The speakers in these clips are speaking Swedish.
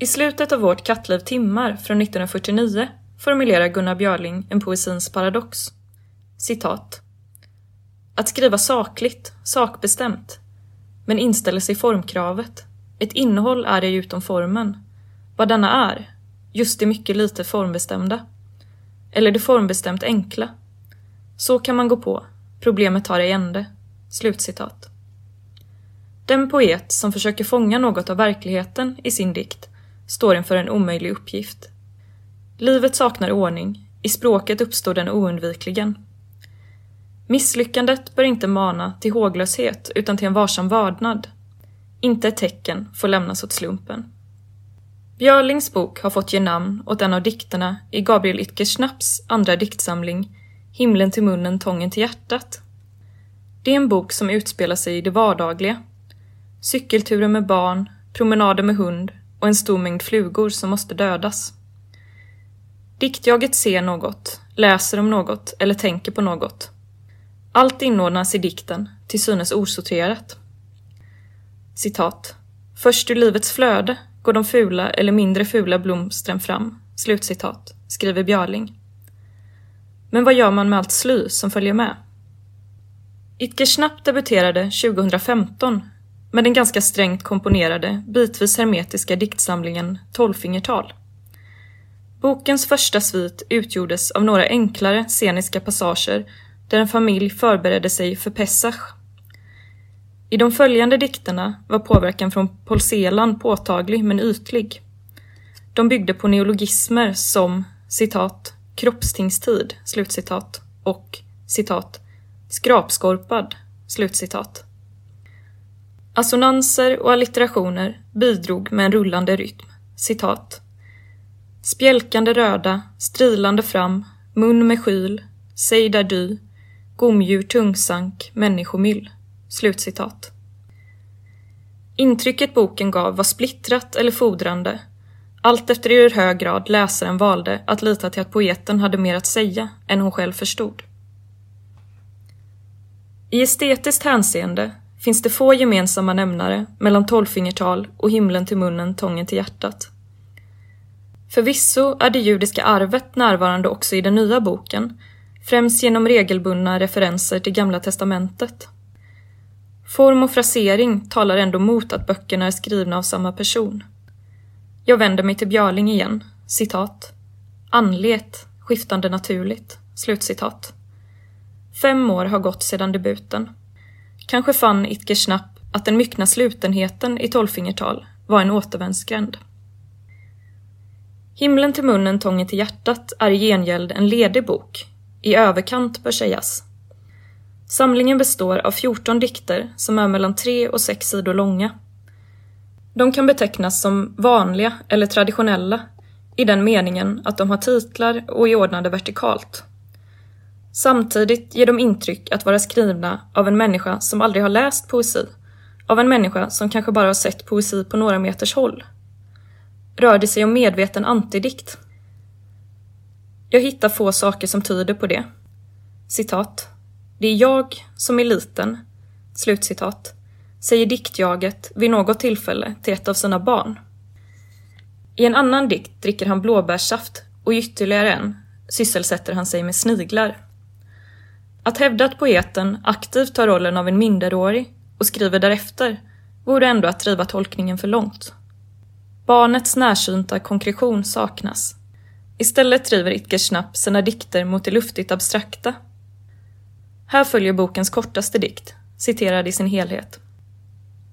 I slutet av vårt kattliv timmar från 1949 formulerar Gunnar Björling en poesins paradox. Citat. Att skriva sakligt, sakbestämt, men inställer sig formkravet. Ett innehåll är det utom formen. Vad denna är, just det mycket lite formbestämda. Eller det formbestämt enkla. Så kan man gå på, problemet tar ej ände. Slutcitat. Den poet som försöker fånga något av verkligheten i sin dikt står inför en omöjlig uppgift. Livet saknar ordning, i språket uppstår den oundvikligen. Misslyckandet bör inte mana till håglöshet utan till en varsam vördnad. Inte ett tecken får lämnas åt slumpen. Björlings bok har fått ge namn åt en av dikterna i Gabriel Itkersnaps andra diktsamling Himlen till munnen, tången till hjärtat. Det är en bok som utspelar sig i det vardagliga. Cykelturer med barn, promenader med hund och en stor mängd flugor som måste dödas. Diktjaget ser något, läser om något eller tänker på något. Allt inordnas i dikten, till synes osorterat. Citat. Först ur livets flöde går de fula eller mindre fula blomstren fram. Slutcitat, skriver Björling. Men vad gör man med allt sly som följer med? Itkersnapp debuterade 2015 med den ganska strängt komponerade, bitvis hermetiska diktsamlingen Tolvfingertal. Bokens första svit utgjordes av några enklare sceniska passager där en familj förberedde sig för Pesach. I de följande dikterna var påverkan från Paul Celan påtaglig men ytlig. De byggde på neologismer som citat kroppstingstid, slutcitat och citat skrapskorpad, slutcitat. Assonanser och allitterationer bidrog med en rullande rytm. Citat. Spjälkande röda, strilande fram, mun med skyl, säg där du, gomdjur tungsank, människomyll. Slutcitat. Intrycket boken gav var splittrat eller fodrande, allt efter i hur hög grad läsaren valde att lita till att poeten hade mer att säga än hon själv förstod. I estetiskt hänseende finns det få gemensamma nämnare mellan tolvfingertal och himlen till munnen, tången till hjärtat. Förvisso är det judiska arvet närvarande också i den nya boken, främst genom regelbundna referenser till Gamla testamentet. Form och frasering talar ändå mot att böckerna är skrivna av samma person. Jag vänder mig till Björling igen, citat. Anlet, skiftande naturligt, slutcitat. Fem år har gått sedan debuten. Kanske fann Itker Schnapp att den myckna slutenheten i tolvfingertal var en återvändsgränd. Himlen till munnen, tången till hjärtat är i gengäld en ledig bok, i överkant bör sägas. Samlingen består av 14 dikter som är mellan tre och sex sidor långa. De kan betecknas som vanliga eller traditionella i den meningen att de har titlar och är ordnade vertikalt. Samtidigt ger de intryck att vara skrivna av en människa som aldrig har läst poesi, av en människa som kanske bara har sett poesi på några meters håll. Rör det sig om medveten antidikt? Jag hittar få saker som tyder på det. Citat. Det är jag som är liten, slutcitat, säger diktjaget vid något tillfälle till ett av sina barn. I en annan dikt dricker han blåbärssaft och i ytterligare en sysselsätter han sig med sniglar. Att hävda att poeten aktivt tar rollen av en minderårig och skriver därefter vore ändå att driva tolkningen för långt. Barnets närsynta konkretion saknas. Istället driver Itkersnapp sina dikter mot det luftigt abstrakta. Här följer bokens kortaste dikt, citerad i sin helhet.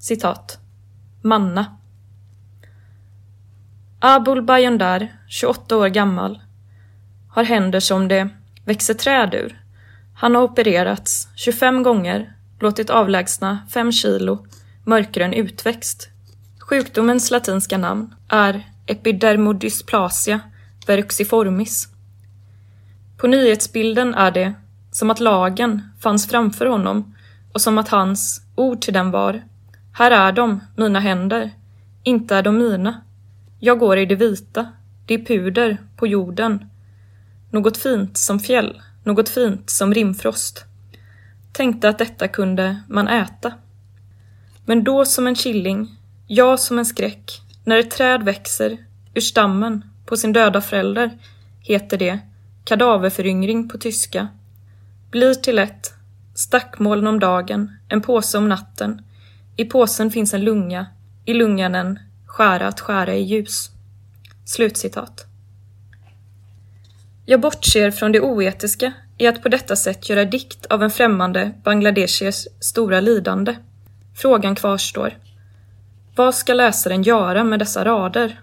Citat. Manna. Abul Bayandar, 28 år gammal, har händer som det växer träd ur han har opererats 25 gånger, låtit avlägsna 5 kilo mörkgrön utväxt. Sjukdomens latinska namn är epidermodysplasia veruxiformis. På nyhetsbilden är det som att lagen fanns framför honom och som att hans ord till den var Här är de, mina händer. Inte är de mina. Jag går i det vita. Det är puder på jorden. Något fint som fjäll något fint som rimfrost. Tänkte att detta kunde man äta. Men då som en killing, jag som en skräck, När ett träd växer ur stammen på sin döda förälder heter det kadaverföryngring på tyska. Blir till ett stackmoln om dagen, en påse om natten. I påsen finns en lunga, i lungan en skära att skära i ljus. Slutcitat. Jag bortser från det oetiska i att på detta sätt göra dikt av en främmande Bangladeshiers stora lidande. Frågan kvarstår. Vad ska läsaren göra med dessa rader?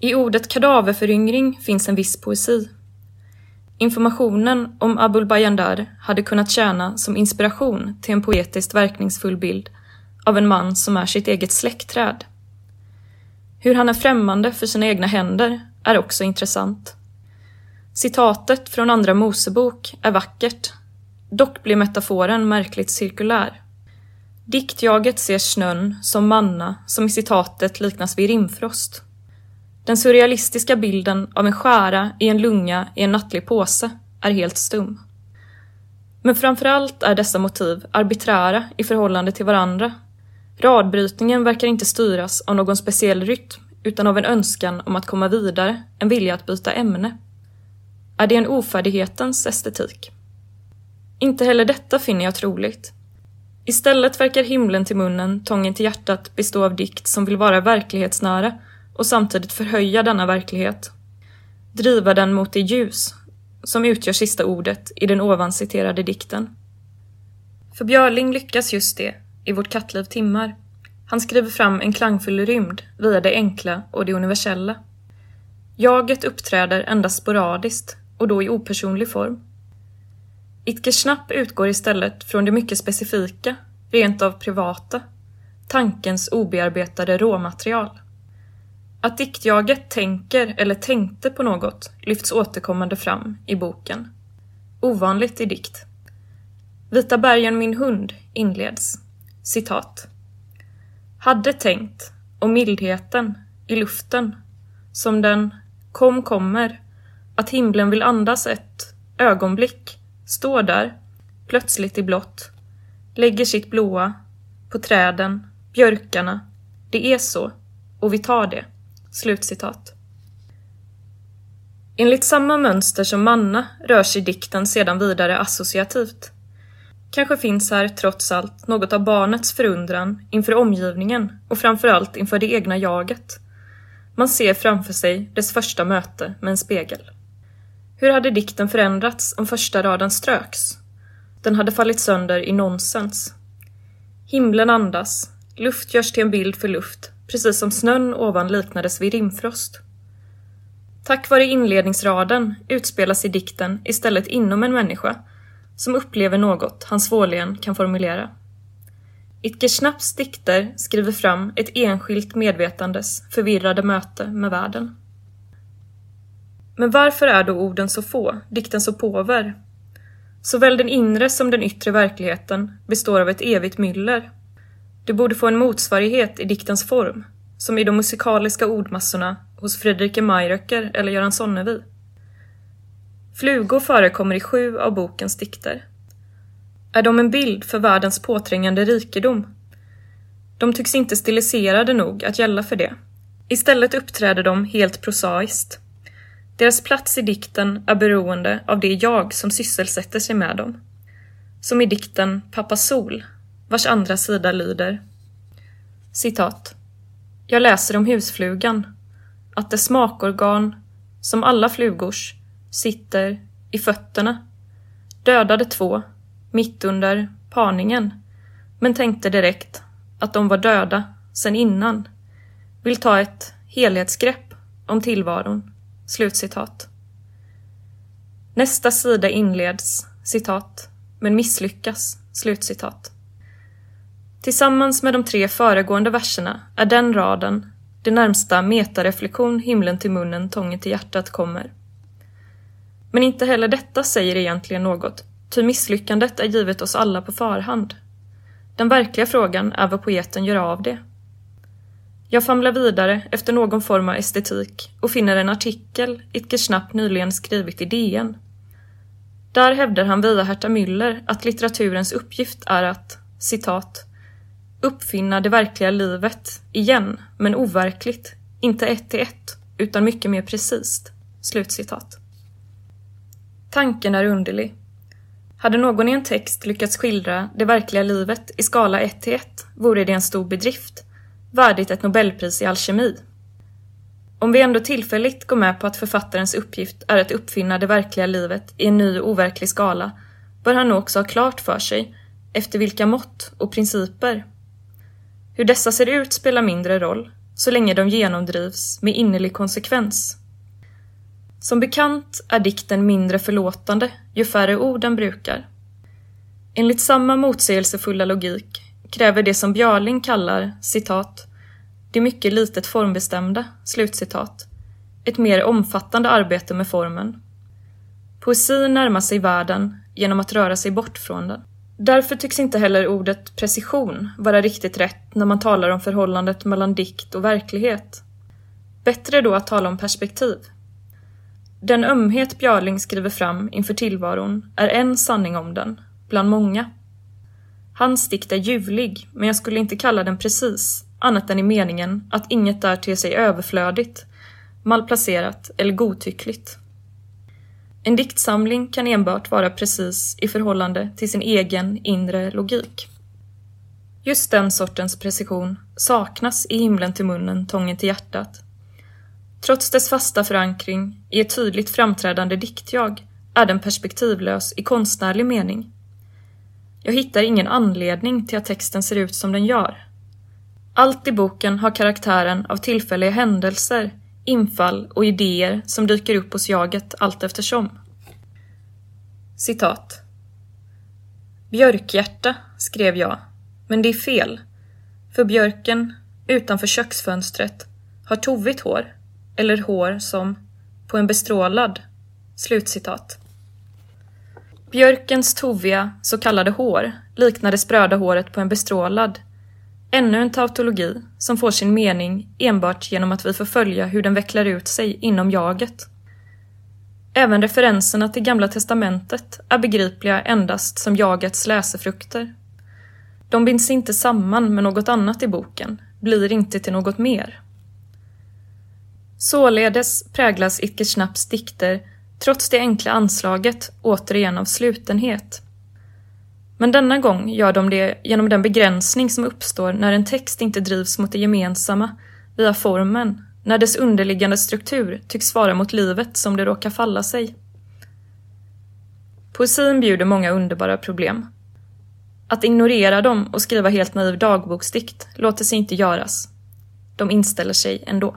I ordet kadaverföryngring finns en viss poesi. Informationen om Abul Bayandar hade kunnat tjäna som inspiration till en poetiskt verkningsfull bild av en man som är sitt eget släktträd. Hur han är främmande för sina egna händer är också intressant. Citatet från Andra Mosebok är vackert, dock blir metaforen märkligt cirkulär. Diktjaget ser snön som manna som i citatet liknas vid rimfrost. Den surrealistiska bilden av en skära i en lunga i en nattlig påse är helt stum. Men framförallt är dessa motiv arbiträra i förhållande till varandra. Radbrytningen verkar inte styras av någon speciell rytm utan av en önskan om att komma vidare, en vilja att byta ämne. Är det en ofärdighetens estetik? Inte heller detta finner jag troligt. Istället verkar himlen till munnen, tången till hjärtat bestå av dikt som vill vara verklighetsnära och samtidigt förhöja denna verklighet. Driva den mot det ljus som utgör sista ordet i den ovan citerade dikten. För Björling lyckas just det i Vårt kattliv timmar. Han skriver fram en klangfull rymd via det enkla och det universella. Jaget uppträder endast sporadiskt och då i opersonlig form. Itkersnapp utgår istället från det mycket specifika, rent av privata, tankens obearbetade råmaterial. Att diktjaget tänker eller tänkte på något lyfts återkommande fram i boken. Ovanligt i dikt. Vita bergen min hund inleds. Citat. Hade tänkt och mildheten i luften som den kom kommer att himlen vill andas ett ögonblick står där plötsligt i blått lägger sitt blåa på träden, björkarna. Det är så och vi tar det. Slutcitat. Enligt samma mönster som Manna rör sig dikten sedan vidare associativt. Kanske finns här trots allt något av barnets förundran inför omgivningen och framförallt inför det egna jaget. Man ser framför sig dess första möte med en spegel. Hur hade dikten förändrats om första raden ströks? Den hade fallit sönder i nonsens. Himlen andas, luft görs till en bild för luft precis som snön ovan liknades vid rimfrost. Tack vare inledningsraden utspelas i dikten istället inom en människa som upplever något han svårligen kan formulera. Itkersnapps dikter skriver fram ett enskilt medvetandes förvirrade möte med världen. Men varför är då orden så få, dikten så påver? Såväl den inre som den yttre verkligheten består av ett evigt myller det borde få en motsvarighet i diktens form, som i de musikaliska ordmassorna hos Fredrike Mayröcker eller Göran Sonnevi. Flugor förekommer i sju av bokens dikter. Är de en bild för världens påträngande rikedom? De tycks inte stiliserade nog att gälla för det. Istället uppträder de helt prosaiskt. Deras plats i dikten är beroende av det jag som sysselsätter sig med dem. Som i dikten Pappa Sol vars andra sida lyder citat. Jag läser om husflugan, att dess smakorgan, som alla flugors, sitter i fötterna. Dödade två, mitt under parningen, men tänkte direkt att de var döda sen innan. Vill ta ett helhetsgrepp om tillvaron. Slutcitat. Nästa sida inleds, citat, men misslyckas, slutcitat. Tillsammans med de tre föregående verserna är den raden det närmsta metareflektion himlen till munnen, tången till hjärtat kommer. Men inte heller detta säger egentligen något, ty misslyckandet är givet oss alla på förhand. Den verkliga frågan är vad poeten gör av det. Jag famlar vidare efter någon form av estetik och finner en artikel Itker Schnapp nyligen skrivit i DN. Där hävdar han via Herta Müller att litteraturens uppgift är att, citat, uppfinna det verkliga livet igen, men overkligt, inte ett till ett, utan mycket mer precis. Slutcitat. Tanken är underlig. Hade någon i en text lyckats skildra det verkliga livet i skala 1 till 1 vore det en stor bedrift, värdigt ett nobelpris i alkemi. Om vi ändå tillfälligt går med på att författarens uppgift är att uppfinna det verkliga livet i en ny overklig skala, bör han nog också ha klart för sig efter vilka mått och principer. Hur dessa ser ut spelar mindre roll, så länge de genomdrivs med innerlig konsekvens. Som bekant är dikten mindre förlåtande ju färre ord den brukar. Enligt samma motsägelsefulla logik kräver det som Björling kallar citat det mycket litet formbestämda, slutcitat, ett mer omfattande arbete med formen. Poesi närmar sig världen genom att röra sig bort från den. Därför tycks inte heller ordet precision vara riktigt rätt när man talar om förhållandet mellan dikt och verklighet. Bättre då att tala om perspektiv. Den ömhet Björling skriver fram inför tillvaron är en sanning om den, bland många. Hans dikt är ljuvlig, men jag skulle inte kalla den precis, annat än i meningen att inget där ter sig överflödigt, malplacerat eller godtyckligt. En diktsamling kan enbart vara precis i förhållande till sin egen inre logik. Just den sortens precision saknas i Himlen till munnen, tången till hjärtat. Trots dess fasta förankring i ett tydligt framträdande diktjag är den perspektivlös i konstnärlig mening. Jag hittar ingen anledning till att texten ser ut som den gör. Allt i boken har karaktären av tillfälliga händelser, infall och idéer som dyker upp hos jaget allt eftersom. Citat. Björkhjärta, skrev jag, men det är fel. För björken utanför köksfönstret har tovigt hår, eller hår som på en bestrålad. Slutcitat. Björkens toviga, så kallade hår liknar det spröda håret på en bestrålad Ännu en tautologi som får sin mening enbart genom att vi får följa hur den vecklar ut sig inom jaget. Även referenserna till Gamla testamentet är begripliga endast som jagets läsefrukter. De binds inte samman med något annat i boken, blir inte till något mer. Således präglas Icke dikter, trots det enkla anslaget, återigen av slutenhet. Men denna gång gör de det genom den begränsning som uppstår när en text inte drivs mot det gemensamma via formen, när dess underliggande struktur tycks svara mot livet som det råkar falla sig. Poesin bjuder många underbara problem. Att ignorera dem och skriva helt naiv dagboksdikt låter sig inte göras. De inställer sig ändå.